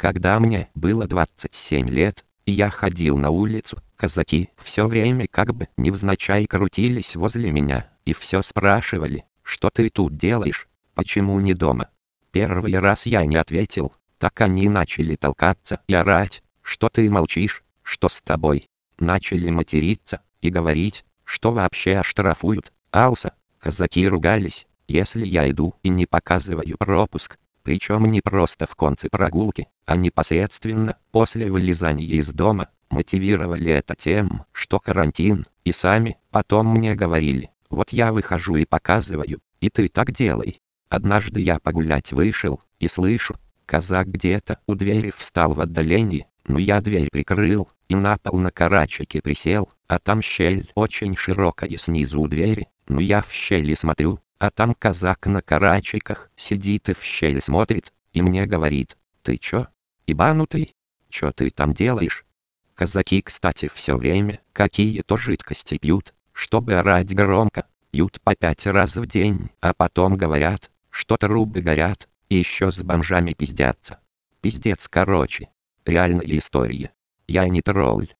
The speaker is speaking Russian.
Когда мне было 27 лет, я ходил на улицу, казаки все время как бы невзначай крутились возле меня, и все спрашивали, что ты тут делаешь, почему не дома. Первый раз я не ответил, так они начали толкаться и орать, что ты молчишь, что с тобой. Начали материться и говорить, что вообще оштрафуют, алса. Казаки ругались, если я иду и не показываю пропуск, причем не просто в конце прогулки, а непосредственно после вылезания из дома, мотивировали это тем, что карантин, и сами потом мне говорили, вот я выхожу и показываю, и ты так делай. Однажды я погулять вышел, и слышу, казак где-то у двери встал в отдалении, но я дверь прикрыл, и на пол на карачике присел, а там щель очень широкая снизу у двери, но я в щели смотрю, а там казак на карачиках сидит и в щель смотрит, и мне говорит, ты чё, ибанутый? Чё ты там делаешь? Казаки, кстати, все время какие-то жидкости пьют, чтобы орать громко, пьют по пять раз в день, а потом говорят, что трубы горят, и еще с бомжами пиздятся. Пиздец короче. Реальная история. Я не тролль,